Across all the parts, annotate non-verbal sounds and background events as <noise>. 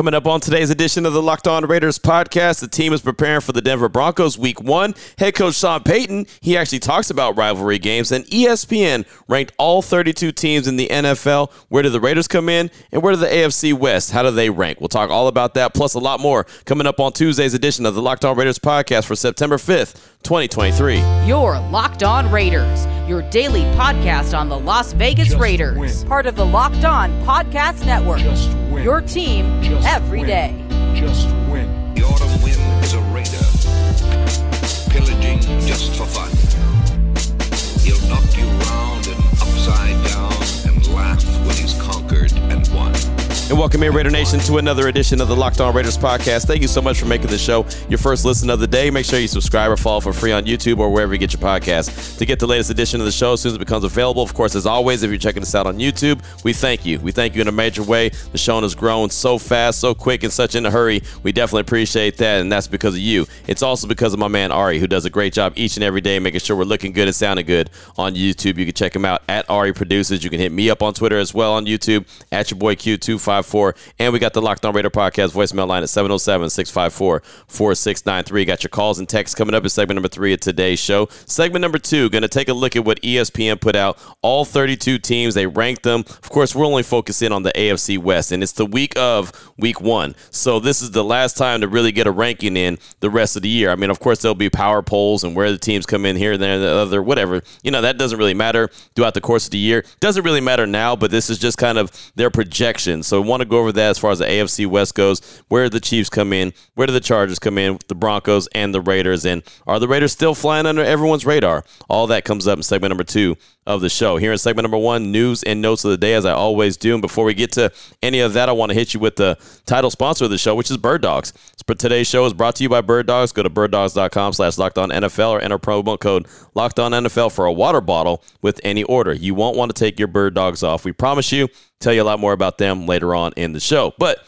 Coming up on today's edition of the Locked On Raiders podcast, the team is preparing for the Denver Broncos week one. Head coach Sean Payton, he actually talks about rivalry games, and ESPN ranked all 32 teams in the NFL. Where do the Raiders come in, and where do the AFC West? How do they rank? We'll talk all about that, plus a lot more coming up on Tuesday's edition of the Locked On Raiders podcast for September 5th, 2023. Your Locked On Raiders, your daily podcast on the Las Vegas Just Raiders, win. part of the Locked On Podcast Network. Just win. Your team Just every win. day. Just win. The autumn wind is a raider, pillaging just for fun. He'll knock And welcome in, Raider Nation, to another edition of the Locked On Raiders podcast. Thank you so much for making the show your first listen of the day. Make sure you subscribe or follow for free on YouTube or wherever you get your podcast to get the latest edition of the show as soon as it becomes available. Of course, as always, if you're checking us out on YouTube, we thank you. We thank you in a major way. The show has grown so fast, so quick, and such in a hurry. We definitely appreciate that, and that's because of you. It's also because of my man Ari, who does a great job each and every day making sure we're looking good and sounding good on YouTube. You can check him out at Ari Produces. You can hit me up on Twitter as well on YouTube at your boy Q254. And we got the Locked On Raider podcast voicemail line at 707 654 4693. Got your calls and texts coming up in segment number three of today's show. Segment number two, going to take a look at what ESPN put out. All 32 teams, they ranked them. Of course, we're only focusing on the AFC West, and it's the week of week one. So this is the last time to really get a ranking in the rest of the year. I mean, of course, there'll be power polls and where the teams come in here, and there, and the other, whatever. You know, that doesn't really matter throughout the course of the year. Doesn't really matter now, but this is just kind of their projection. So want to go over that as far as the AFC West goes. Where do the Chiefs come in? Where do the Chargers come in? The Broncos and the Raiders. And are the Raiders still flying under everyone's radar? All that comes up in segment number two of the show. Here in segment number one, news and notes of the day, as I always do. And before we get to any of that, I want to hit you with the title sponsor of the show, which is Bird Dogs. Today's show is brought to you by Bird Dogs. Go to birddogs.com slash locked on NFL or enter promo code locked on NFL for a water bottle with any order. You won't want to take your Bird Dogs off. We promise you. Tell you a lot more about them later on in the show. But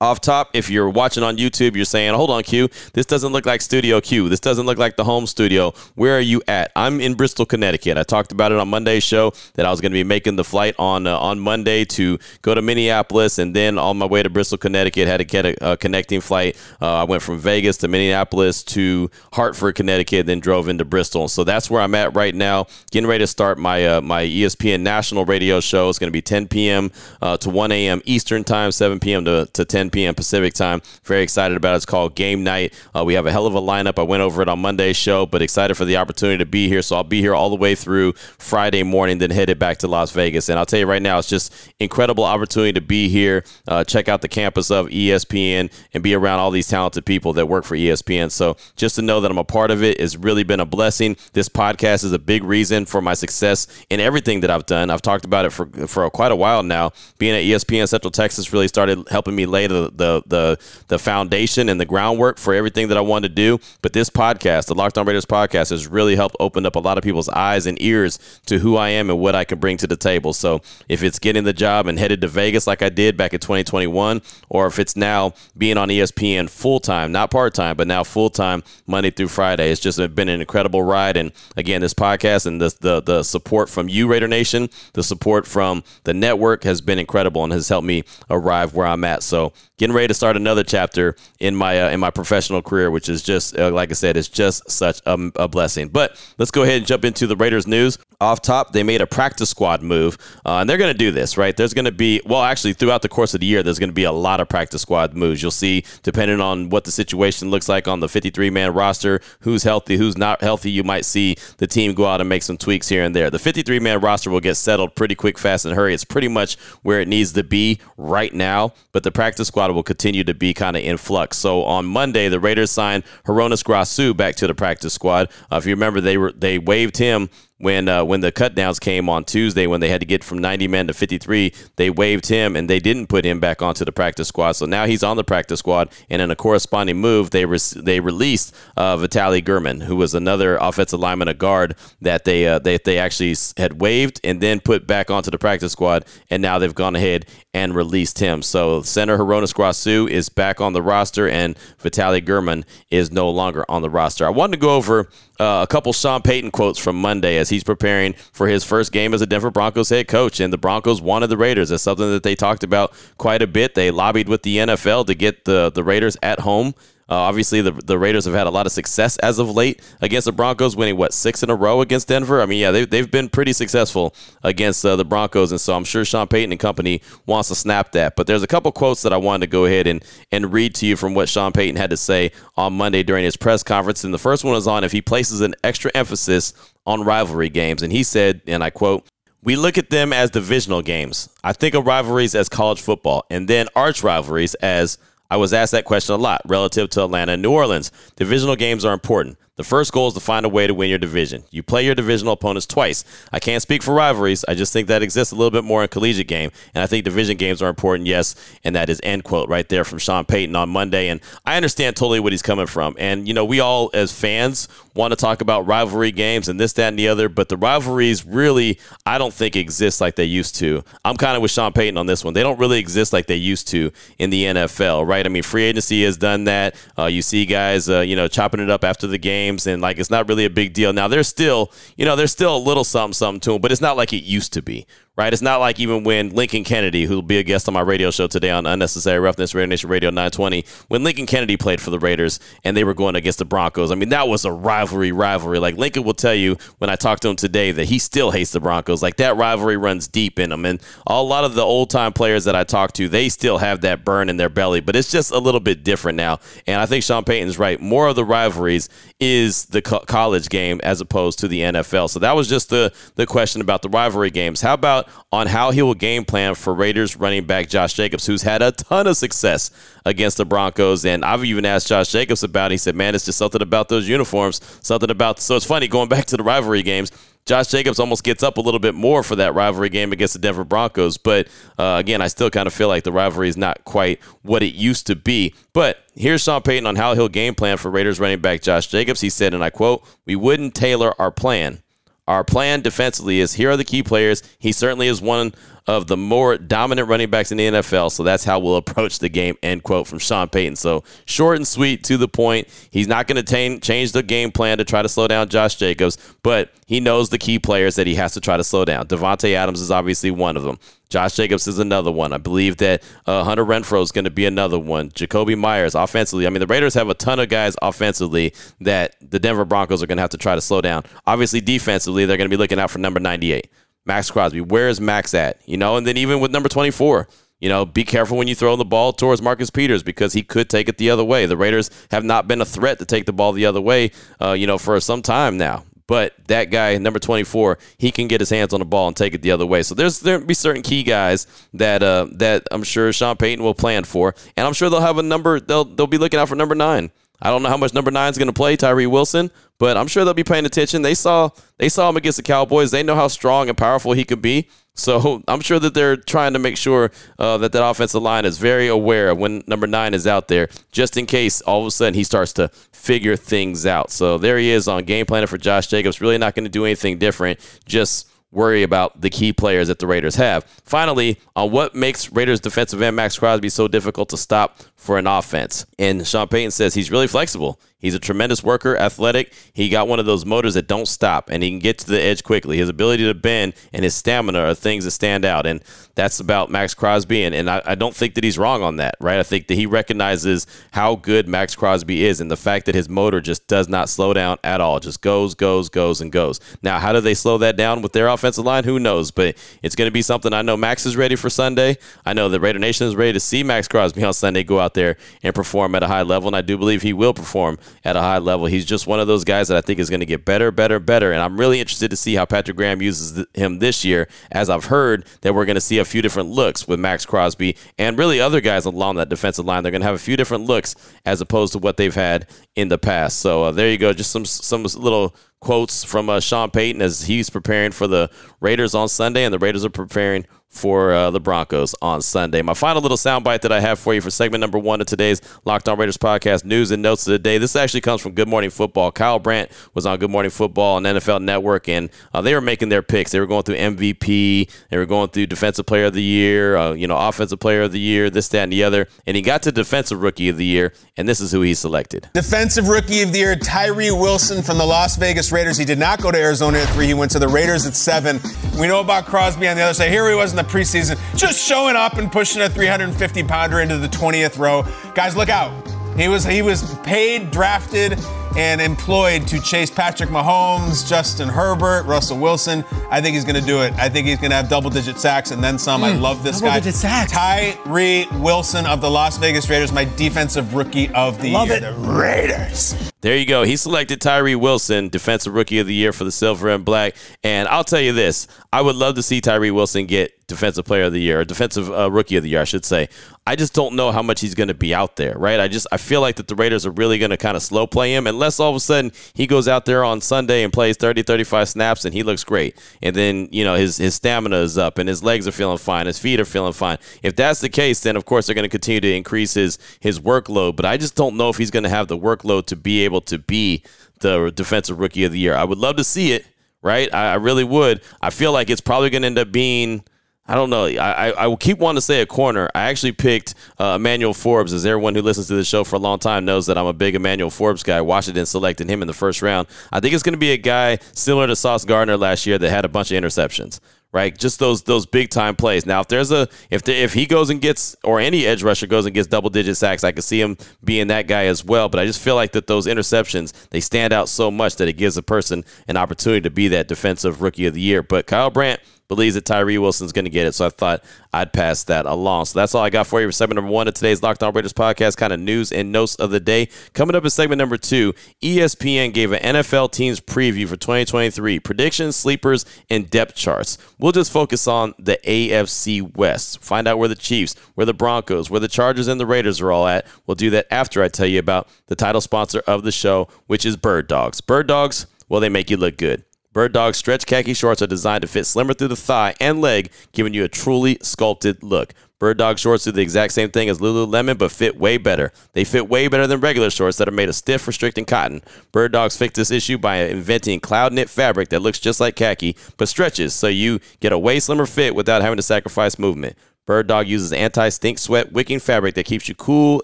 off top, if you're watching on YouTube, you're saying, hold on, Q, this doesn't look like Studio Q. This doesn't look like the home studio. Where are you at? I'm in Bristol, Connecticut. I talked about it on Monday's show that I was going to be making the flight on uh, on Monday to go to Minneapolis, and then on my way to Bristol, Connecticut, had to get a, a connecting flight. Uh, I went from Vegas to Minneapolis to Hartford, Connecticut, then drove into Bristol. So that's where I'm at right now, getting ready to start my uh, my ESPN national radio show. It's going to be 10 p.m. Uh, to 1 a.m. Eastern time, 7 p.m. to, to 10 p.m. Pacific time. Very excited about it. It's called Game Night. Uh, we have a hell of a lineup. I went over it on Monday's show, but excited for the opportunity to be here. So I'll be here all the way through Friday morning, then headed back to Las Vegas. And I'll tell you right now, it's just incredible opportunity to be here, uh, check out the campus of ESPN, and be around all these talented people that work for ESPN. So just to know that I'm a part of it has really been a blessing. This podcast is a big reason for my success in everything that I've done. I've talked about it for for quite a while now. Being at ESPN Central Texas really started helping me lay the the the, the foundation and the groundwork for everything that I wanted to do. But this podcast, the Locked On Raiders podcast, has really helped open up a lot of people's eyes and ears to who I am and what I can bring to the table. So if it's getting the job and headed to Vegas like I did back in 2021, or if it's now being on ESPN full time, not part time, but now full time Monday through Friday, it's just been an incredible ride. And again, this podcast and the, the the support from you, Raider Nation, the support from the network has been incredible and has helped me arrive where I'm at. So getting ready to start another chapter in my uh, in my professional career, which is just uh, like I said, it's just such a, a blessing. But let's go ahead and jump into the Raiders news. Off top, they made a practice squad move, uh, and they're going to do this right. There's going to be well, actually, throughout the course of the year, there's going to be a lot of practice squad moves. You'll see, depending on what the situation looks like on the 53 man roster, who's healthy, who's not healthy. You might see the team go out and make some tweaks here and there. The 53 man roster will get settled pretty quick, fast, and hurry. It's pretty much where it needs to be right now, but the practice squad will continue to be kind of in flux. So on Monday, the Raiders signed Hroniss Grasu back to the practice squad. Uh, if you remember, they were they waived him when uh, when the cutdowns came on Tuesday when they had to get from 90 men to 53 they waived him and they didn't put him back onto the practice squad. So now he's on the practice squad. And in a corresponding move they re- they released uh, Vitaly Gurman who was another offensive lineman a guard that they uh, they they actually had waived and then put back onto the practice squad. And now they've gone ahead and released him. So center Hroniss Grasu is back on the roster and Vitaly Gurman is no longer on the roster. I wanted to go over uh, a couple Sean Payton quotes from Monday as he's preparing for his first game as a Denver Broncos head coach. And the Broncos wanted the Raiders. That's something that they talked about quite a bit. They lobbied with the NFL to get the, the Raiders at home. Uh, obviously, the the Raiders have had a lot of success as of late against the Broncos, winning what six in a row against Denver. I mean, yeah, they've they've been pretty successful against uh, the Broncos, and so I'm sure Sean Payton and company wants to snap that. But there's a couple quotes that I wanted to go ahead and and read to you from what Sean Payton had to say on Monday during his press conference, and the first one is on if he places an extra emphasis on rivalry games, and he said, and I quote. We look at them as divisional games. I think of rivalries as college football, and then arch rivalries as I was asked that question a lot relative to Atlanta and New Orleans. Divisional games are important. The first goal is to find a way to win your division. You play your divisional opponents twice. I can't speak for rivalries. I just think that exists a little bit more in collegiate game, and I think division games are important. Yes, and that is end quote right there from Sean Payton on Monday. And I understand totally what he's coming from. And you know, we all as fans want to talk about rivalry games and this, that, and the other, but the rivalries really, I don't think exist like they used to. I'm kind of with Sean Payton on this one. They don't really exist like they used to in the NFL, right? I mean, free agency has done that. Uh, you see guys, uh, you know, chopping it up after the game games, and like it's not really a big deal. Now there's still, you know, there's still a little something, something to them, but it's not like it used to be, right? It's not like even when Lincoln Kennedy, who'll be a guest on my radio show today on Unnecessary Roughness, Raider Nation Radio 920, when Lincoln Kennedy played for the Raiders and they were going against the Broncos. I mean, that was a rivalry, rivalry. Like Lincoln will tell you when I talk to him today that he still hates the Broncos. Like that rivalry runs deep in him, and a lot of the old time players that I talk to, they still have that burn in their belly, but it's just a little bit different now. And I think Sean Payton's right. More of the rivalries is the co- college game as opposed to the NFL. So that was just the the question about the rivalry games. How about on how he will game plan for Raiders running back Josh Jacobs, who's had a ton of success against the Broncos. And I've even asked Josh Jacobs about it. He said, man, it's just something about those uniforms, something about. So it's funny going back to the rivalry games. Josh Jacobs almost gets up a little bit more for that rivalry game against the Denver Broncos. But uh, again, I still kind of feel like the rivalry is not quite what it used to be. But here's Sean Payton on how he'll game plan for Raiders running back Josh Jacobs. He said, and I quote, We wouldn't tailor our plan our plan defensively is here are the key players. He certainly is one of the more dominant running backs in the NFL. So that's how we'll approach the game. End quote from Sean Payton. So short and sweet to the point. He's not going to change the game plan to try to slow down Josh Jacobs, but he knows the key players that he has to try to slow down. Davante Adams is obviously one of them. Josh Jacobs is another one. I believe that uh, Hunter Renfrow is going to be another one. Jakobi Meyers offensively. I mean, the Raiders have a ton of guys offensively that the Denver Broncos are going to have to try to slow down. Obviously, defensively, they're going to be looking out for number 98. Maxx Crosby. Where is Max at? You know, and then even with number 24, you know, be careful when you throw the ball towards Marcus Peters because he could take it the other way. The Raiders have not been a threat to take the ball the other way, uh, you know, for some time now. But that guy, number 24, he can get his hands on the ball and take it the other way. So there's there be certain key guys that uh, that I'm sure Sean Payton will plan for, and I'm sure they'll have a number. They'll they'll be looking out for number nine. I don't know how much number nine is going to play, Tyree Wilson, but I'm sure they'll be paying attention. They saw they saw him against the Cowboys. They know how strong and powerful he could be. So <laughs> I'm sure that they're trying to make sure uh, that that offensive line is very aware of when number nine is out there, just in case all of a sudden he starts to figure things out. So there he is on game planning for Josh Jacobs. Really not going to do anything different. Just worry about the key players that the Raiders have. Finally, on what makes Raiders defensive end Maxx Crosby so difficult to stop for an offense. And Sean Payton says he's really flexible. He's a tremendous worker, athletic. He got one of those motors that don't stop and he can get to the edge quickly. His ability to bend and his stamina are things that stand out. And that's about Maxx Crosby. And, and I, I don't think that he's wrong on that, right? I think that he recognizes how good Maxx Crosby is and the fact that his motor just does not slow down at all. Just goes, goes, goes, and goes. Now, how do they slow that down with their offensive line? Who knows? But it's going to be something I know Max is ready for Sunday. I know the Raider Nation is ready to see Maxx Crosby on Sunday go out there and perform at a high level. And I do believe he will perform at a high level. He's just one of those guys that I think is going to get better, better, better. And I'm really interested to see how Patrick Graham uses him this year, as I've heard that we're going to see a few different looks with Maxx Crosby and really other guys along that defensive line. They're going to have a few different looks as opposed to what they've had in the past. So uh, there you go. Just some some little quotes from uh, Sean Payton as he's preparing for the Raiders on Sunday, and the Raiders are preparing for uh, the Broncos on Sunday. My final little soundbite that I have for you for segment number one of today's Locked On Raiders podcast news and notes of the day. This actually comes from Good Morning Football. Kyle Brandt was on Good Morning Football on NFL Network, and uh, they were making their picks. They were going through MVP, they were going through Defensive Player of the Year, uh, you know, Offensive Player of the Year, this, that, and the other. And he got to Defensive Rookie of the Year, and this is who he selected. Defensive Rookie of the Year, Tyree Wilson from the Las Vegas Raiders. He did not go to Arizona at three. He went to the Raiders at seven. We know about Crosby on the other side. Here he was in the preseason, just showing up and pushing a 350 pounder into the 20th row. Guys, look out. He was he was paid, drafted, and employed to chase Patrick Mahomes, Justin Herbert, Russell Wilson. I think he's going to do it. I think he's going to have double digit sacks and then some. Mm, I love this double guy. Digit sacks. Tyree Wilson of the Las Vegas Raiders, my defensive rookie of the love year. It. The Raiders. There you go. He selected Tyree Wilson, defensive rookie of the year for the silver and black. And I'll tell you this I would love to see Tyree Wilson get defensive player of the year or defensive uh, rookie of the year, I should say. I just don't know how much he's going to be out there, right? I just I feel like that the Raiders are really going to kind of slow play him unless all of a sudden he goes out there on Sunday and plays 30 35 snaps and he looks great. And then, you know, his his stamina is up and his legs are feeling fine, his feet are feeling fine. If that's the case, then of course they're going to continue to increase his his workload, but I just don't know if he's going to have the workload to be able to be the defensive rookie of the year. I would love to see it, right? I, I really would. I feel like it's probably going to end up being I don't know. I, I, will keep wanting to say a corner. I actually picked uh, Emmanuel Forbes, as everyone who listens to the show for a long time knows that I'm a big Emmanuel Forbes guy. Washington selected him in the first round. I think it's going to be a guy similar to Sauce Gardner last year that had a bunch of interceptions right? Just those those big time plays. Now, if there's a if the, if he goes and gets or any edge rusher goes and gets double digit sacks, I could see him being that guy as well. But I just feel like that those interceptions they stand out so much that it gives a person an opportunity to be that defensive rookie of the year. But Kyle Brandt believes that Tyree Wilson's going to get it. So I thought I'd pass that along. So that's all I got for you for segment number one of today's Locked On Raiders podcast, kind of news and notes of the day. Coming up in segment number two, ESPN gave an NFL teams preview for 2023, predictions, sleepers, and depth charts. We'll just focus on the AFC West. Find out where the Chiefs, where the Broncos, where the Chargers and the Raiders are all at. We'll do that after I tell you about the title sponsor of the show, which is Bird Dogs. Bird Dogs, well, they make you look good. Bird Dog stretch khaki shorts are designed to fit slimmer through the thigh and leg, giving you a truly sculpted look. Bird Dog shorts do the exact same thing as Lululemon, but fit way better. They fit way better than regular shorts that are made of stiff, restricting cotton. Bird Dogs fixed this issue by inventing cloud knit fabric that looks just like khaki, but stretches so you get a way slimmer fit without having to sacrifice movement. Bird Dog uses anti stink sweat wicking fabric that keeps you cool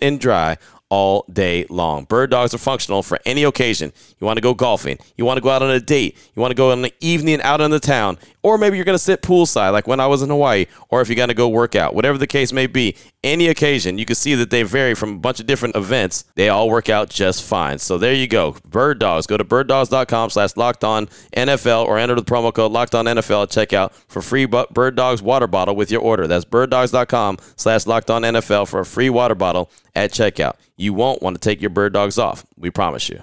and dry all day long. Bird dogs are functional for any occasion. You want to go golfing, you want to go out on a date, you want to go on an evening out in the town, or maybe you're going to sit poolside like when I was in Hawaii, or if you're going to go work out, whatever the case may be, any occasion, you can see that they vary from a bunch of different events. They all work out just fine. So there you go. Bird Dogs. Go to birddogs.com slash locked on NFL or enter the promo code locked on NFL at checkout for free Bird Dogs water bottle with your order. That's birddogs.com slash locked on NFL for a free water bottle at checkout. You won't want to take your bird dogs off. We promise you.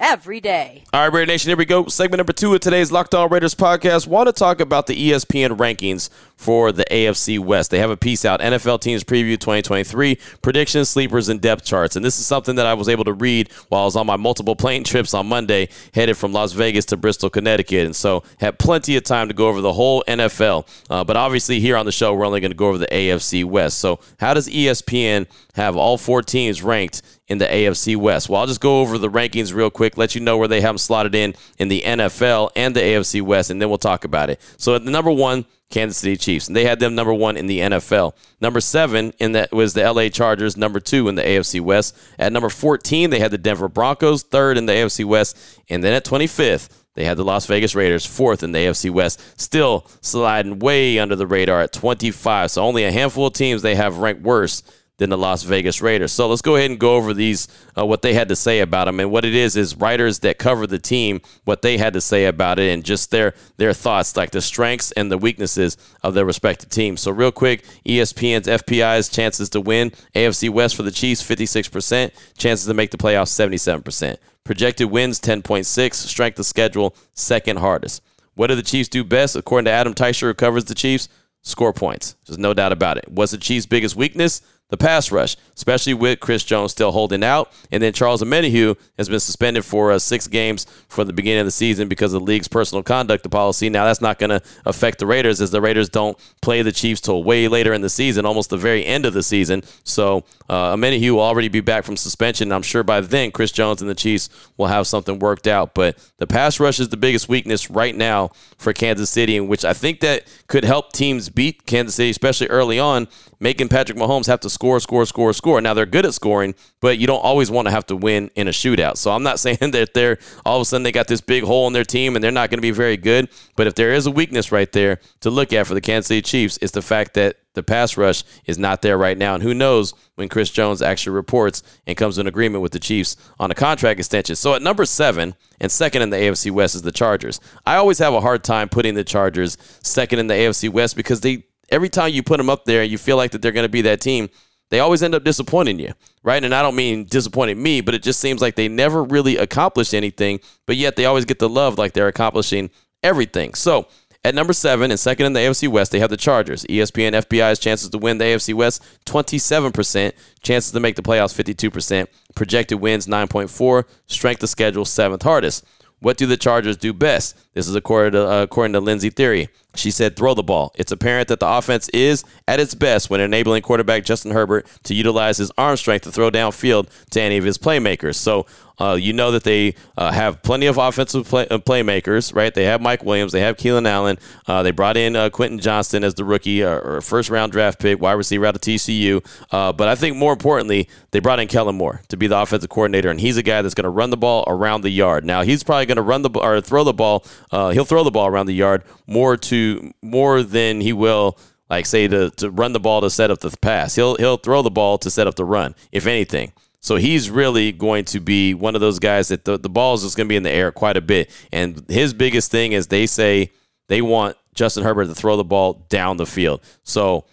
every day. All right, Raider Nation, here we go. Segment number two of today's Locked On Raiders podcast. Want to talk about the ESPN rankings for the AFC West. They have a piece out, NFL Teams Preview 2023, predictions, sleepers, and depth charts. And this is something that I was able to read while I was on my multiple plane trips on Monday, headed from Las Vegas to Bristol, Connecticut. And so had plenty of time to go over the whole NFL. Uh, but obviously, here on the show, we're only going to go over the AFC West. So, how does ESPN have all four teams ranked in the AFC West. Well, I'll just go over the rankings real quick, let you know where they have them slotted in in the NFL and the AFC West, and then we'll talk about it. So at the number one, Kansas City Chiefs, and they had them number one in the NFL. Number seven in that was the LA Chargers. Number two in the AFC West. At number fourteen, they had the Denver Broncos. Third in the AFC West, and then at twenty fifth. They had the Las Vegas Raiders fourth in the AFC West, still sliding way under the radar at 25. So only a handful of teams they have ranked worse than the Las Vegas Raiders. So let's go ahead and go over these, uh, what they had to say about them. And what it is, is writers that cover the team, what they had to say about it, and just their, their thoughts, like the strengths and the weaknesses of their respective teams. So, real quick ESPN's FPI's chances to win AFC West for the Chiefs, 56%, chances to make the playoffs, 77%. Projected wins, 10.6, strength of schedule, second hardest. What do the Chiefs do best? According to Adam Teicher, who covers the Chiefs, score points. There's no doubt about it. What's the Chiefs' biggest weakness? The pass rush, especially with Chris Jones still holding out. And then Charles Omenihu has been suspended for uh, six games for the beginning of the season because of the league's personal conduct policy. Now, that's not going to affect the Raiders as the Raiders don't play the Chiefs till way later in the season, almost the very end of the season. So, uh, will already be back from suspension. I'm sure by then, Chris Jones and the Chiefs will have something worked out. But the pass rush is the biggest weakness right now for Kansas City, in which I think that could help teams beat Kansas City, especially early on, making Patrick Mahomes have to score, score, score, score. Now they're good at scoring, but you don't always want to have to win in a shootout. So I'm not <laughs> saying that they're all of a sudden they got this big hole in their team and they're not going to be very good. But if there is a weakness right there to look at for the Kansas City Chiefs, it's the fact that the pass rush is not there right now. And who knows when Chris Jones actually reports and comes an agreement with the Chiefs on a contract extension. So at number seven and second in the AFC West is the Chargers. I always have a hard time putting the Chargers second in the AFC West because they every time you put them up there, you feel like that they're going to be that team. They always end up disappointing you, right? And I don't mean disappointing me, but it just seems like they never really accomplish anything, but yet they always get the love like they're accomplishing everything. So at number seven and second in the AFC West, they have the Chargers. ESPN FPI's chances to win the AFC West 27%, chances to make the playoffs 52%, projected wins 9.4, strength of schedule seventh hardest. What do the Chargers do best? This is according to, uh, according to Lindsey Thiry. She said, throw the ball. It's apparent that the offense is at its best when enabling quarterback Justin Herbert to utilize his arm strength to throw downfield to any of his playmakers. So uh, you know that they uh, have plenty of offensive play, uh, playmakers, right? They have Mike Williams, they have Keenan Allen. Uh, they brought in uh, Quentin Johnston as the rookie uh, or first round draft pick, wide receiver out of TCU. but I think more importantly, they brought in Kellen Moore to be the offensive coordinator, and he's a guy that's going to run the ball around the yard. Now he's probably going to run the or throw the ball. Uh, he'll throw the ball around the yard more to more than he will like say to, to run the ball to set up the pass. He'll he'll throw the ball to set up the run, if anything. So he's really going to be one of those guys that the, the ball is just going to be in the air quite a bit. And his biggest thing is they say they want Justin Herbert to throw the ball down the field. So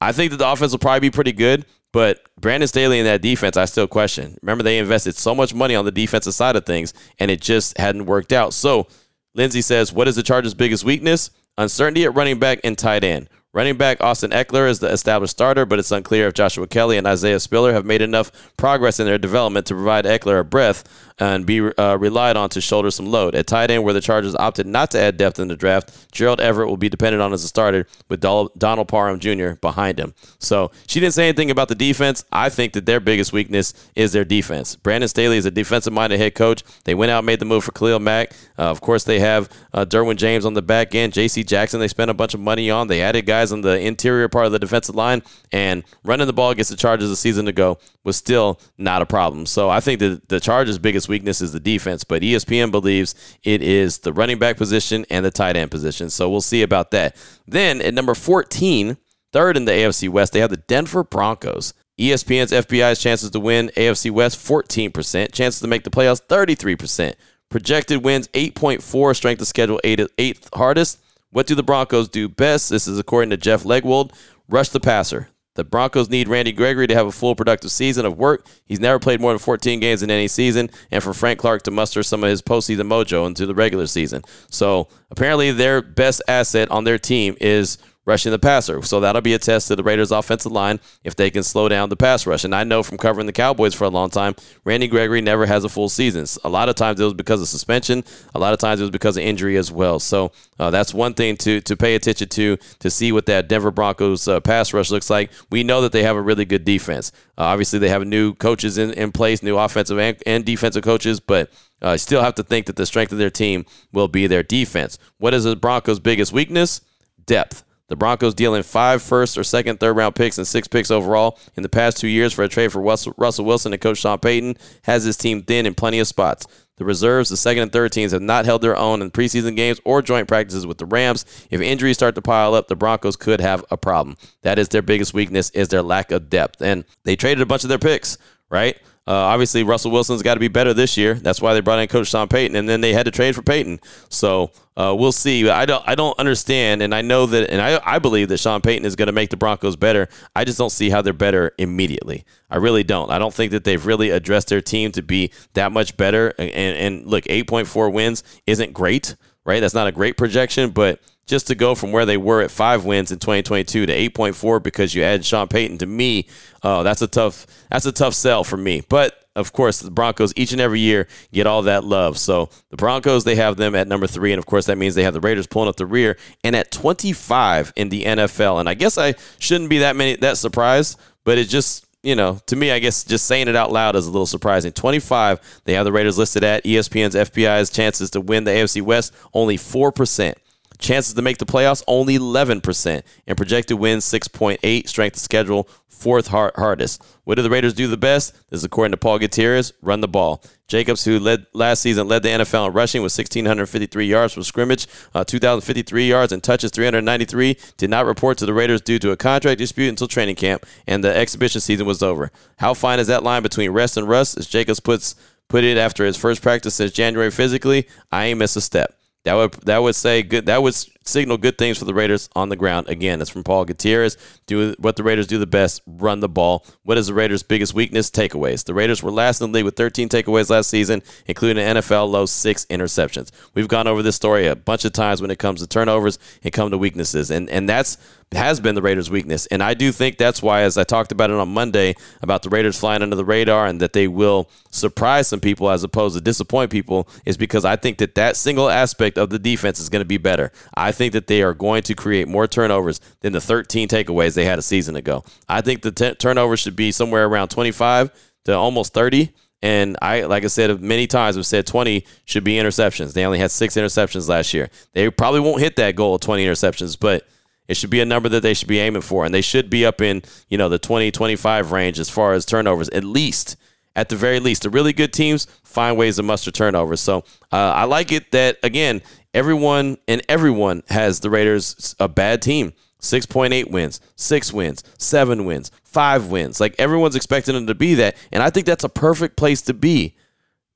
I think that the offense will probably be pretty good. But Brandon Staley and that defense, I still question. Remember, they invested so much money on the defensive side of things, and it just hadn't worked out. So Lindsey says, What is the Chargers' biggest weakness? Uncertainty at running back and tight end. Running back Austin Ekeler is the established starter, but it's unclear if Joshua Kelley and Isaiah Spiller have made enough progress in their development to provide Ekeler a breath and be uh, relied on to shoulder some load. At tight end, where the Chargers opted not to add depth in the draft, Gerald Everett will be dependent on as a starter with Donald Parham Jr. behind him. So she didn't say anything about the defense. I think that their biggest weakness is their defense. Brandon Staley is a defensive minded head coach. They went out and made the move for Khalil Mack. Uh, of course, they have uh, Derwin James on the back end, J.C. Jackson, they spent a bunch of money on. They added guys on the interior part of the defensive line, and running the ball against the Chargers a season ago was still not a problem. So I think that the Chargers' biggest weakness is the defense, but ESPN believes it is the running back position and the tight end position. So we'll see about that. Then at number 14, third in the AFC West, they have the Denver Broncos. ESPN's FPI's chances to win AFC West 14%, chances to make the playoffs 33%. Projected wins 8.4, strength of schedule eighth hardest. What do the Broncos do best? This is according to Jeff Legwold. Rush the passer. The Broncos need Randy Gregory to have a full productive season of work. He's never played more than 14 games in any season, and for Frank Clark to muster some of his postseason mojo into the regular season. So apparently, their best asset on their team is rushing the passer. So that'll be a test to the Raiders' offensive line if they can slow down the pass rush. And I know from covering the Cowboys for a long time, Randy Gregory never has a full season. A lot of times it was because of suspension. A lot of times it was because of injury as well. So uh, that's one thing to to pay attention to to see what that Denver Broncos uh, pass rush looks like. We know that they have a really good defense. Uh, obviously, they have new coaches in, in place, new offensive and, and defensive coaches, but uh, still have to think that the strength of their team will be their defense. What is the Broncos' biggest weakness? Depth. The Broncos dealing five first or second, third round picks and six picks overall in the past two years for a trade for Russell, Wilson and Coach Sean Payton has his team thin in plenty of spots. The reserves, the second and third teams, have not held their own in preseason games or joint practices with the Rams. If injuries start to pile up, the Broncos could have a problem. That is their biggest weakness is their lack of depth. And they traded a bunch of their picks, right? Uh, obviously, Russell Wilson's got to be better this year. That's why they brought in Coach Sean Payton, and then they had to trade for Payton. So uh, we'll see. I don't, I don't understand, and I know that, and I, I believe that Sean Payton is going to make the Broncos better. I just don't see how they're better immediately. I really don't. I don't think that they've really addressed their team to be that much better. And, and look, eight point four wins isn't great, right? That's not a great projection, but just to go from where they were at five wins in 2022 to 8.4 because you add Sean Payton to me, uh, that's a tough that's a tough sell for me. But of course, the Broncos each and every year get all that love. So the Broncos, they have them at number three. And of course, that means they have the Raiders pulling up the rear and at 25 in the NFL. And I guess I shouldn't be that many that surprised, but it just you know, to me, I guess just saying it out loud is a little surprising. 25, they have the Raiders listed at ESPN's FPI's chances to win the AFC West, only 4%. Chances to make the playoffs, only 11%. And projected wins, 6.8. Strength of schedule, fourth hardest. What do the Raiders do the best? This is according to Paul Gutierrez, run the ball. Jacobs, who led last season, led the NFL in rushing with 1,653 yards from scrimmage, uh, 2,053 yards and touches, 393. Did not report to the Raiders due to a contract dispute until training camp, and the exhibition season was over. How fine is that line between rest and rust? As Jacobs puts put it after his first practice since January physically, I ain't miss a step. That would that would say good. That would signal good things for the Raiders on the ground. Again, it's from Paul Gutierrez. Do what the Raiders do the best: run the ball. What is the Raiders' biggest weakness? Takeaways. The Raiders were last in the league with 13 takeaways last season, including an NFL low six interceptions. We've gone over this story a bunch of times when it comes to turnovers and come to weaknesses, and and that's has been the Raiders' weakness. And I do think that's why, as I talked about it on Monday, about the Raiders flying under the radar and that they will surprise some people as opposed to disappoint people, is because I think that that single aspect of the defense is going to be better. I think that they are going to create more turnovers than the 13 takeaways they had a season ago. I think the t- turnovers should be somewhere around 25 to almost 30. And I, like I said many times, have said 20 should be interceptions. They only had six interceptions last year. They probably won't hit that goal of 20 interceptions, but it should be a number that they should be aiming for, and they should be up in you know the 20, 25 range as far as turnovers, at least. At the very least, the really good teams find ways to muster turnovers. So uh, I like it that again, everyone and everyone has the Raiders a bad team. 6.8 wins, six wins, seven wins, five wins. Like everyone's expecting them to be that. And I think that's a perfect place to be.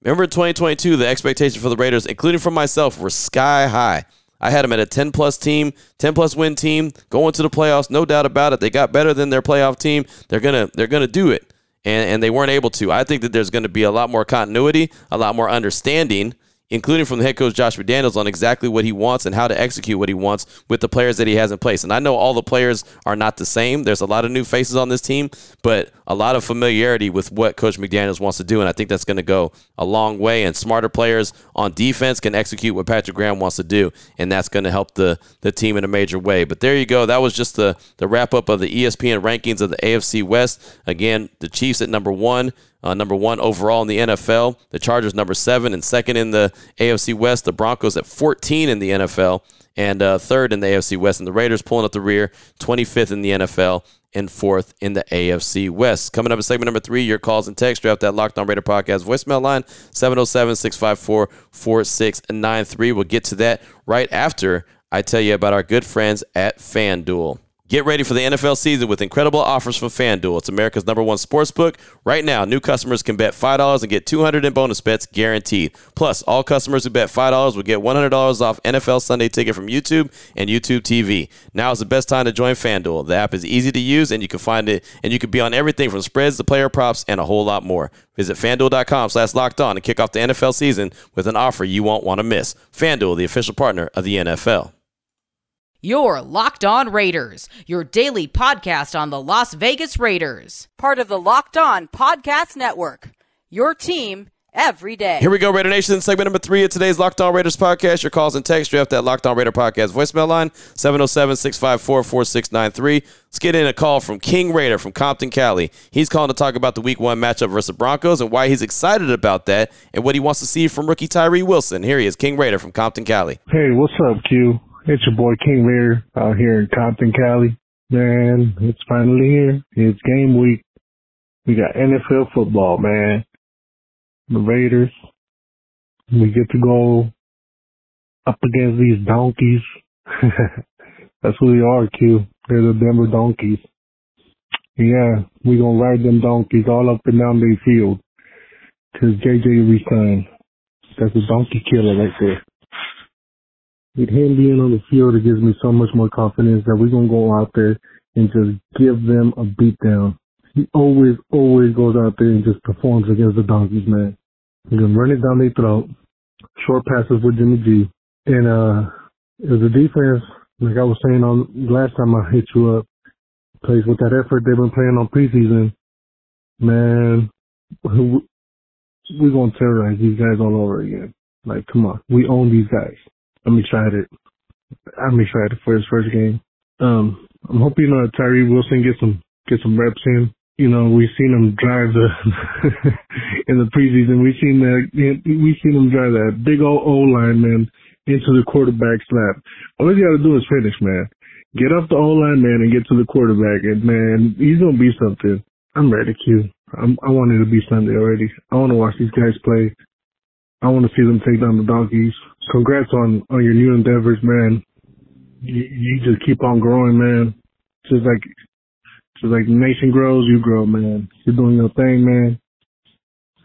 Remember in 2022, the expectations for the Raiders, including for myself, were sky high. I had them at a 10 plus team, 10 plus win team, going to the playoffs, no doubt about it. They got better than their playoff team. They're gonna they're gonna do it. And and they weren't able to. I think that there's gonna be a lot more continuity, a lot more understanding including from the head coach Josh McDaniels, on exactly what he wants and how to execute what he wants with the players that he has in place. And I know all the players are not the same. There's a lot of new faces on this team, but a lot of familiarity with what Coach McDaniels wants to do. And I think that's going to go a long way. And smarter players on defense can execute what Patrick Graham wants to do. And that's going to help the, the team in a major way. But there you go. That was just the, the wrap up of the ESPN rankings of the AFC West. Again, the Chiefs at number one uh, number one overall in the NFL. The Chargers number seven and second in the AFC West. The Broncos at 14 in the NFL and uh, third in the AFC West. And the Raiders pulling up the rear, 25th in the NFL and fourth in the AFC West. Coming up in segment number three, your calls and text. Draft that Locked On Raider podcast voicemail line 707 654 4693. We'll get to that right after I tell you about our good friends at FanDuel. Get ready for the NFL season with incredible offers from FanDuel. It's America's number one sports book. Right now, new customers can bet $5 and get 200 in bonus bets guaranteed. Plus, all customers who bet $5 will get $100 off NFL Sunday ticket from YouTube and YouTube TV. Now is the best time to join FanDuel. The app is easy to use and you can find it and you can be on everything from spreads to player props and a whole lot more. Visit fanduel.com slash locked on and kick off the NFL season with an offer you won't want to miss. FanDuel, the official partner of the NFL. Your Locked On Raiders, your daily podcast on the Las Vegas Raiders. Part of the Locked On Podcast Network. Your team every day. Here we go, Raider Nation. Segment number three of today's Locked On Raiders podcast. Your calls and text draft that Locked On Raider podcast voicemail line 707 654 4693. Let's get in a call from King Raider from Compton, Cali. He's calling to talk about the week one matchup versus the Broncos and why he's excited about that and what he wants to see from rookie Tyree Wilson. Here he is, King Raider from Compton, Cali. Hey, what's up, Q? It's your boy King Raider out here in Compton, Cali. Man, it's finally here. It's game week. We got NFL football, man. The Raiders. We get to go up against these donkeys. <laughs> That's who they are, Q. They're the Denver Donkeys. Yeah, we gonna ride them donkeys all up and down the field. Cause JJ resigned. That's a donkey killer right there with him being on the field, it gives me so much more confidence that we're gonna go out there and just give them a beatdown. He always, always goes out there and just performs against the donkeys, man. He's gonna run it down their throat, short passes with Jimmy G, and uh, It was the defense, like I was saying on last time I hit you up, plays with that effort they've been playing on preseason. Man, we're gonna terrorize these guys all over again. Like, come on, we own these guys. I'm excited. I'm excited for his first game. Um, I'm hoping uh, Tyree Wilson get some get some reps in. You know, we've seen him drive the <laughs> in the preseason. We've seen that we've seen him drive that big old O line man into the quarterback slap. All he got to do is finish, man. Get off the O line man and get to the quarterback, and man, he's gonna be something. I'm ready, Q. I'm, I want it to be Sunday already. I want to watch these guys play. I want to see them take down the donkeys. Congrats on on your new endeavors, man. You, you just keep on growing, man. Just like just like the nation grows, you grow, man. You're doing your thing, man.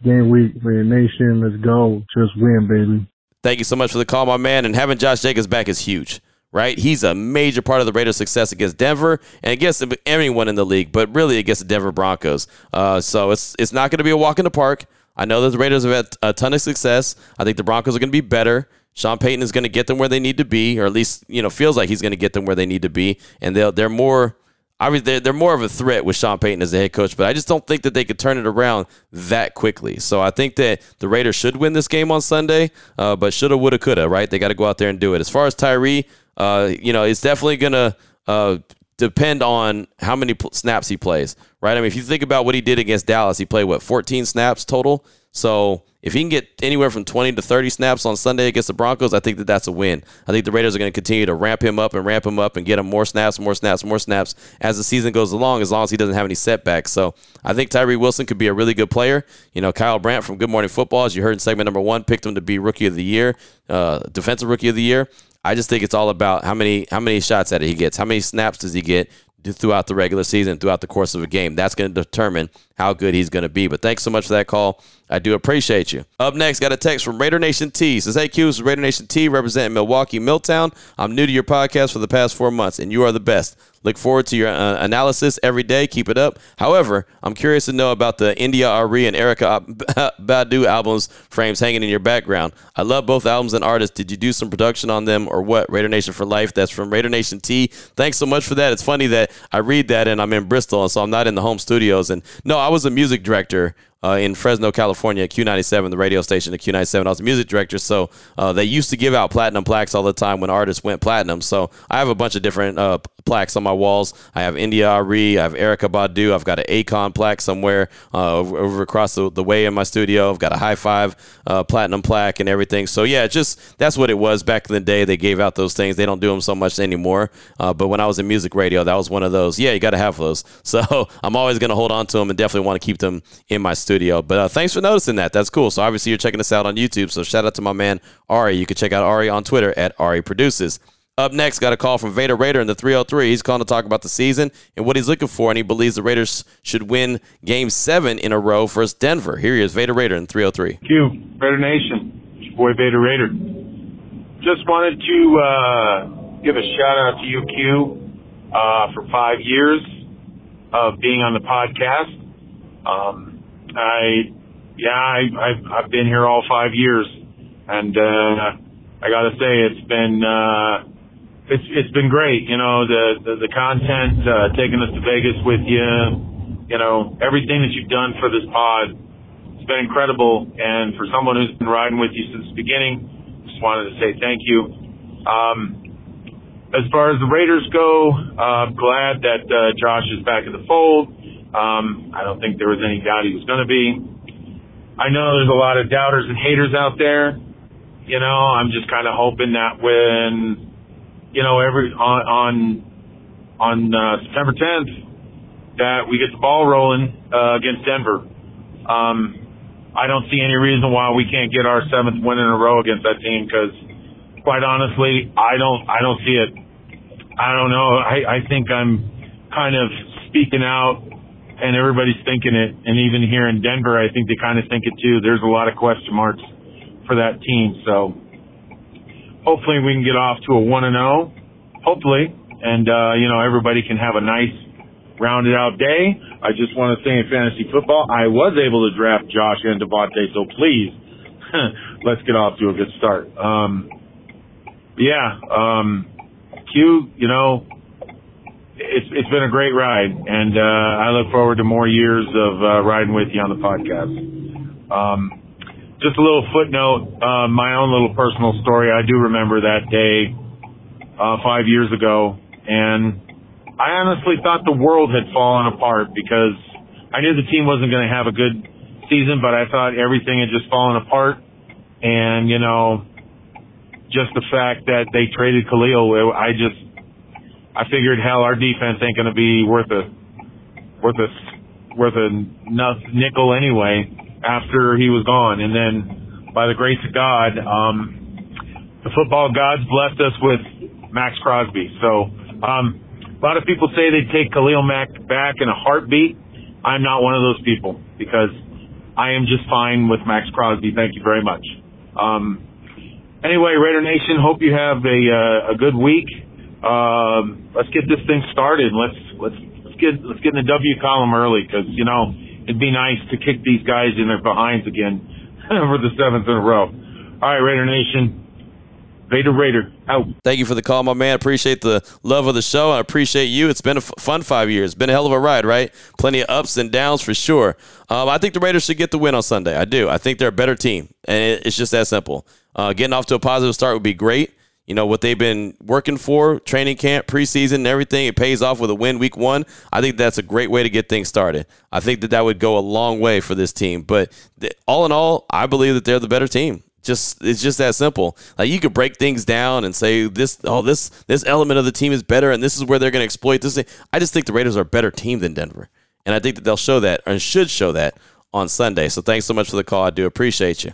Game week for your nation. Let's go. Just win, baby. Thank you so much for the call, my man. And having Josh Jacobs back is huge right? He's a major part of the Raiders' success against Denver and against anyone in the league, but really against the Denver Broncos. Uh, so it's it's not going to be a walk in the park. I know that the Raiders have had a ton of success. I think the Broncos are going to be better. Sean Payton is going to get them where they need to be, or at least you know feels like he's going to get them where they need to be, and they'll they're more. Obviously, they're, they're more of a threat with Sean Payton as the head coach, but I just don't think that they could turn it around that quickly. So I think that the Raiders should win this game on Sunday, uh, but shoulda, woulda, coulda, right? They got to go out there and do it. As far as Tyree, uh, you know, it's definitely going to uh, depend on how many snaps he plays, right? I mean, if you think about what he did against Dallas, he played, what, 14 snaps total? So if he can get anywhere from 20 to 30 snaps on Sunday against the Broncos, I think that that's a win. I think the Raiders are going to continue to ramp him up and ramp him up and get him more snaps, more snaps, more snaps as the season goes along, as long as he doesn't have any setbacks. So I think Tyree Wilson could be a really good player. You know, Kyle Brandt from Good Morning Football, as you heard in segment number one, picked him to be Rookie of the Year, uh, Defensive Rookie of the Year. I just think it's all about how many how many shots at it he gets, how many snaps does he get throughout the regular season, throughout the course of a game. That's going to determine how good he's going to be. But thanks so much for that call. I do appreciate you. Up next, got a text from Raider Nation T. Says, Hey, Q, this is Raider Nation T representing Milwaukee, Milltown. I'm new to your podcast for the past four months, and you are the best. Look forward to your uh, analysis every day. Keep it up. However, I'm curious to know about the India.Arie and Erykah <laughs> Badu albums frames hanging in your background. I love both albums and artists. Did you do some production on them or what? Raider Nation for life. That's from Raider Nation T. Thanks so much for that. It's funny that I read that and I'm in Bristol, and so I'm not in the home studios. And no, I was a music director uh, in Fresno, California, Q97, the radio station the Q97. I was a music director, so uh, they used to give out platinum plaques all the time when artists went platinum. So I have a bunch of different uh, plaques on my walls. I have India.Arie, I have Erykah Badu, I've got an Akon plaque somewhere uh, over, over, across the, the, way in my studio. I've got a Hi-Five uh, platinum plaque and everything. So yeah, just that's what it was back in the day. They gave out those things. They don't do them so much anymore. Uh, but when I was in music radio, that was one of those. Yeah, you got to have those. <laughs> So I'm always going to hold on to them and definitely want to keep them in my studio. But uh, thanks for noticing that. That's cool. So obviously you're checking us out on YouTube. So shout out to my man Ari. You can check out Ari on Twitter at Ari Produces. Up next, got a call from Vader Raider in the 303. He's calling to talk about the season and what he's looking for, and he believes the Raiders should win Game Seven in a row versus Denver. Here he is, Vader Raider in 303. Q, Raider Nation, It's your boy Vader Raider. Just wanted to uh, give a shout out to you, Q, uh, for five years of being on the podcast. Um, I, yeah, I, I've, I've been here all five years, and uh, I got to say it's been uh, it's it's been great. You know, the the, the content, uh, taking us to Vegas with you, you know, everything that you've done for this pod, it's been incredible. And for someone who's been riding with you since the beginning, just wanted to say thank you. Um, as far as the Raiders go, uh, I'm glad that uh, Josh is back in the fold. Um, I don't think there was any doubt he was going to be. I know there's a lot of doubters and haters out there. You know, I'm just kind of hoping that when, you know, every on on, on uh, September 10th, that we get the ball rolling uh, against Denver. Um, I don't see any reason why we can't get our seventh win in a row against that team because, quite honestly, I don't I don't see it. I don't know. I, I think I'm kind of speaking out and everybody's thinking it. And even here in Denver, I think they kind of think it too. There's a lot of question marks for that team. So hopefully we can get off to a one and zero. Hopefully, and uh, you know everybody can have a nice rounded out day. I just want to say in fantasy football, I was able to draft Josh and Davante. So please, <laughs> let's get off to a good start. Um, yeah, um, Q, you know, it's it's been a great ride, and uh, I look forward to more years of uh, riding with you on the podcast. Um, just a little footnote, uh, my own little personal story. I do remember that day uh, five years ago, and I honestly thought the world had fallen apart because I knew the team wasn't going to have a good season, but I thought everything had just fallen apart, and you know just the fact that they traded Khalil, I just, I figured, hell, our defense ain't going to be worth a, worth a, worth a nickel anyway after he was gone. And then by the grace of God, um, the football gods blessed us with Maxx Crosby. So, um, a lot of people say they'd take Khalil Mack back in a heartbeat. I'm not one of those people because I am just fine with Maxx Crosby. Thank you very much. Um, anyway, Raider Nation, hope you have a uh, a good week. Um, let's get this thing started. Let's let's let's get let's get in the W column early because you know it'd be nice to kick these guys in their behinds again <laughs> for the seventh in a row. All right, Raider Nation. Vader Raider out. Thank you for the call, my man. Appreciate the love of the show. I appreciate you. It's been a f- fun five years. Been a hell of a ride, right? Plenty of ups and downs for sure. Um, I think the Raiders should get the win on Sunday. I do. I think they're a better team, and it, it's just that simple. Uh, getting off to a positive start would be great. You know, what they've been working for, training camp, preseason, and everything, it pays off with a win week one. I think that's a great way to get things started. I think that that would go a long way for this team. But th- all in all, I believe that they're the better team. Just it's just that simple. Like you could break things down and say this, oh this this element of the team is better, and this is where they're going to exploit this. Thing. I just think the Raiders are a better team than Denver, and I think that they'll show that and should show that on Sunday. So thanks so much for the call. I do appreciate you.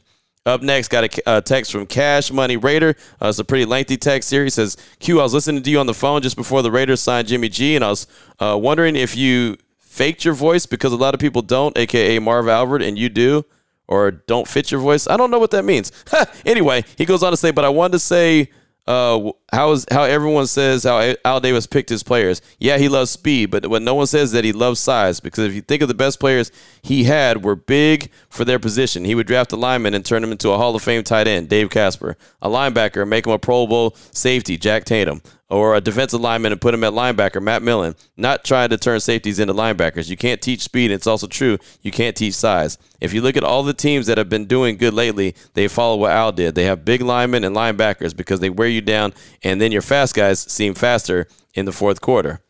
Up next, got a uh, text from Cash Money Raider. Uh, it's a pretty lengthy text here. He says, Q, I was listening to you on the phone just before the Raiders signed Jimmy G, and I was uh, wondering if you faked your voice because a lot of people don't, aka Marv Albert, and you do, or don't fit your voice. I don't know what that means. <laughs> anyway, he goes on to say, but I wanted to say uh, how is how everyone says how Al Davis picked his players. Yeah, he loves speed, but what no one says that he loves size because if you think of the best players he had were big for their position. He would draft a lineman and turn him into a Hall of Fame tight end, Dave Casper, a linebacker, make him a Pro Bowl safety, Jack Tatum, or a defensive lineman and put him at linebacker, Matt Millen. Not trying to turn safeties into linebackers. You can't teach speed. It's also true you can't teach size. If you look at all the teams that have been doing good lately, they follow what Al did. They have big linemen and linebackers because they wear you down, and then your fast guys seem faster in the fourth quarter.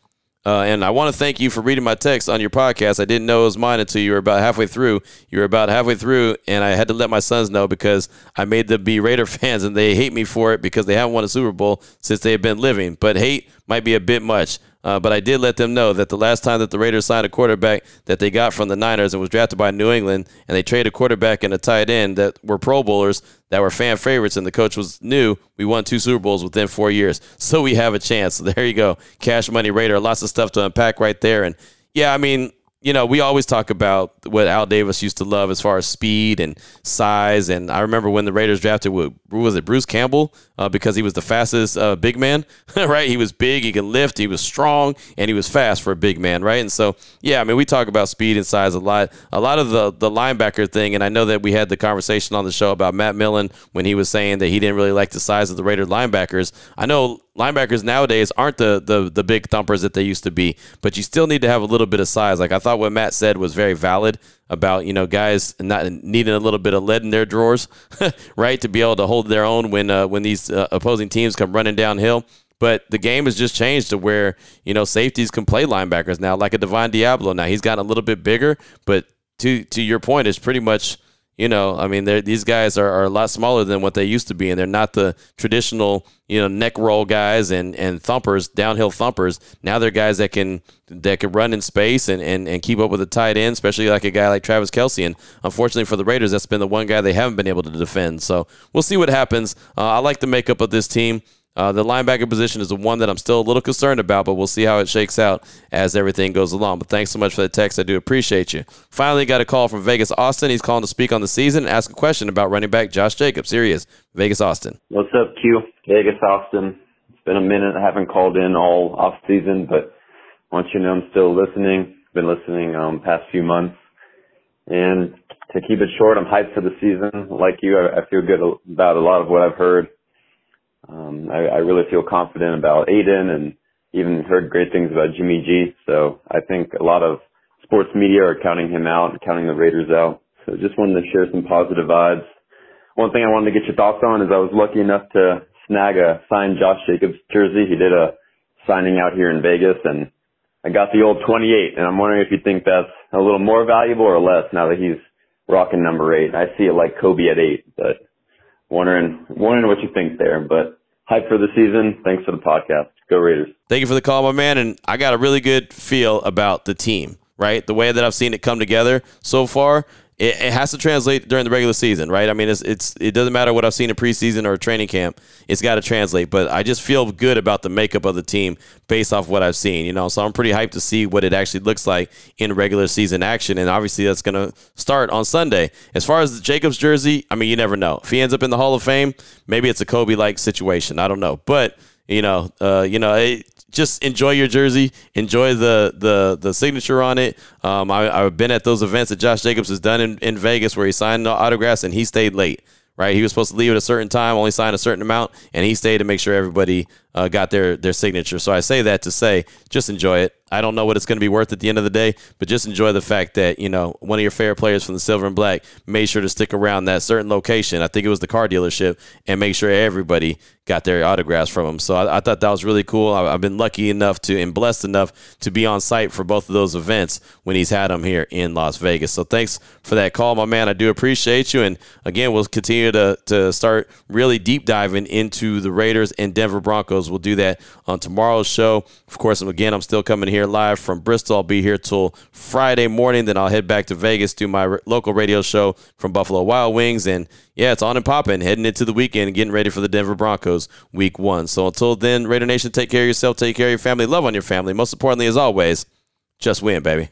Uh, and I want to thank you for reading my text on your podcast. I didn't know it was mine until you were about halfway through. You were about halfway through, and I had to let my sons know because I made them be Raider <laughs> fans, and they hate me for it because they haven't won a Super Bowl since they have been living. But hate might be a bit much. Uh, but I did let them know that the last time that the Raiders signed a quarterback that they got from the Niners and was drafted by New England, and they traded a quarterback and a tight end that were Pro Bowlers that were fan favorites, and the coach was new, we won two Super Bowls within four years. So we have a chance. So <laughs> there you go. Cash Money Raider. Lots of stuff to unpack right there. And yeah, I mean, you know, we always talk about what Al Davis used to love as far as speed and size. And I remember when the Raiders drafted, what was it, Bruce Campbell, uh, because he was the fastest uh, big man, <laughs> right? He was big, he could lift, he was strong, and he was fast for a big man, right? And so, yeah, I mean, we talk about speed and size a lot. A lot of the the linebacker thing, and I know that we had the conversation on the show about Matt Millen when he was saying that he didn't really like the size of the Raiders linebackers. I know linebackers nowadays aren't the, the the big thumpers that they used to be, but you still need to have a little bit of size. Like I thought what Matt said was very valid about you know guys not needing a little bit of lead in their drawers, <laughs> right, to be able to hold their own when uh, when these uh, opposing teams come running downhill. But the game has just changed to where you know safeties can play linebackers now, like a Divine Deablo. Now he's gotten a little bit bigger, but to to your point, it's pretty much you know, I mean, these guys are, are a lot smaller than what they used to be, and they're not the traditional, you know, neck roll guys and, and thumpers, downhill thumpers. Now they're guys that can that can run in space and, and, and keep up with the tight end, especially like a guy like Travis Kelce. And unfortunately for the Raiders, that's been the one guy they haven't been able to defend. So we'll see what happens. Uh, I like the makeup of this team. Uh, the linebacker position is the one that I'm still a little concerned about, but we'll see how it shakes out as everything goes along. But thanks so much for the text. I do appreciate you. Finally, got a call from Vegas Austin. He's calling to speak on the season and ask a question about running back Josh Jacobs. Here he is, Vegas Austin. What's up, Q? Vegas Austin. It's been a minute. I haven't called in all off season, but I want you to know I'm still listening. Been listening um past few months. And to keep it short, I'm hyped for the season. Like you, I feel good about a lot of what I've heard. Um, I, I really feel confident about Aidan and even heard great things about Jimmy G. So I think a lot of sports media are counting him out and counting the Raiders out. So just wanted to share some positive vibes. One thing I wanted to get your thoughts on is I was lucky enough to snag a signed Josh Jacobs jersey. He did a signing out here in Vegas and I got the old 28 and I'm wondering if you think that's a little more valuable or less now that he's rocking number eight. I see it like Kobe at eight, but wondering, wondering what you think there, but hype for the season. Thanks for the podcast. Go Raiders. Thank you for the call, my man. And I got a really good feel about the team, right? The way that I've seen it come together so far it, it, has to translate during the regular season, right? I mean, it's it's it doesn't matter what I've seen in preseason or training camp. It's got to translate. But I just feel good about the makeup of the team based off what I've seen. You know, so I'm pretty hyped to see what it actually looks like in regular season action. And obviously, that's going to start on Sunday. As far as the Jacobs jersey, I mean, you never know. If he ends up in the Hall of Fame, maybe it's a Kobe like situation. I don't know, but you know, uh, you know, it, just enjoy your jersey, enjoy the the the signature on it. Um, I, have been at those events that Josh Jacobs has done in, in Vegas where he signed autographs and he stayed late. Right, he was supposed to leave at a certain time, only sign a certain amount, and he stayed to make sure everybody uh, got their their signature. So I say that to say, just enjoy it. I don't know what it's going to be worth at the end of the day, but just enjoy the fact that you know one of your favorite players from the Silver and Black made sure to stick around that certain location. I think it was the car dealership, and make sure everybody got their autographs from him. So I, I thought that was really cool. I, have been lucky enough to and blessed enough to be on site for both of those events when he's had them here in Las Vegas. So thanks for that call, my man. I do appreciate you, and again, we'll continue to to start really deep diving into the Raiders and Denver Broncos. We'll do that on tomorrow's show. Of course, again, I'm still coming here live from Bristol. I'll be here till Friday morning. Then I'll head back to Vegas, do my local radio show from Buffalo Wild Wings. And yeah, it's on and popping, heading into the weekend getting ready for the Denver Broncos week one. So until then, Raider Nation, take care of yourself, take care of your family, love on your family. Most importantly, as always, just win, baby.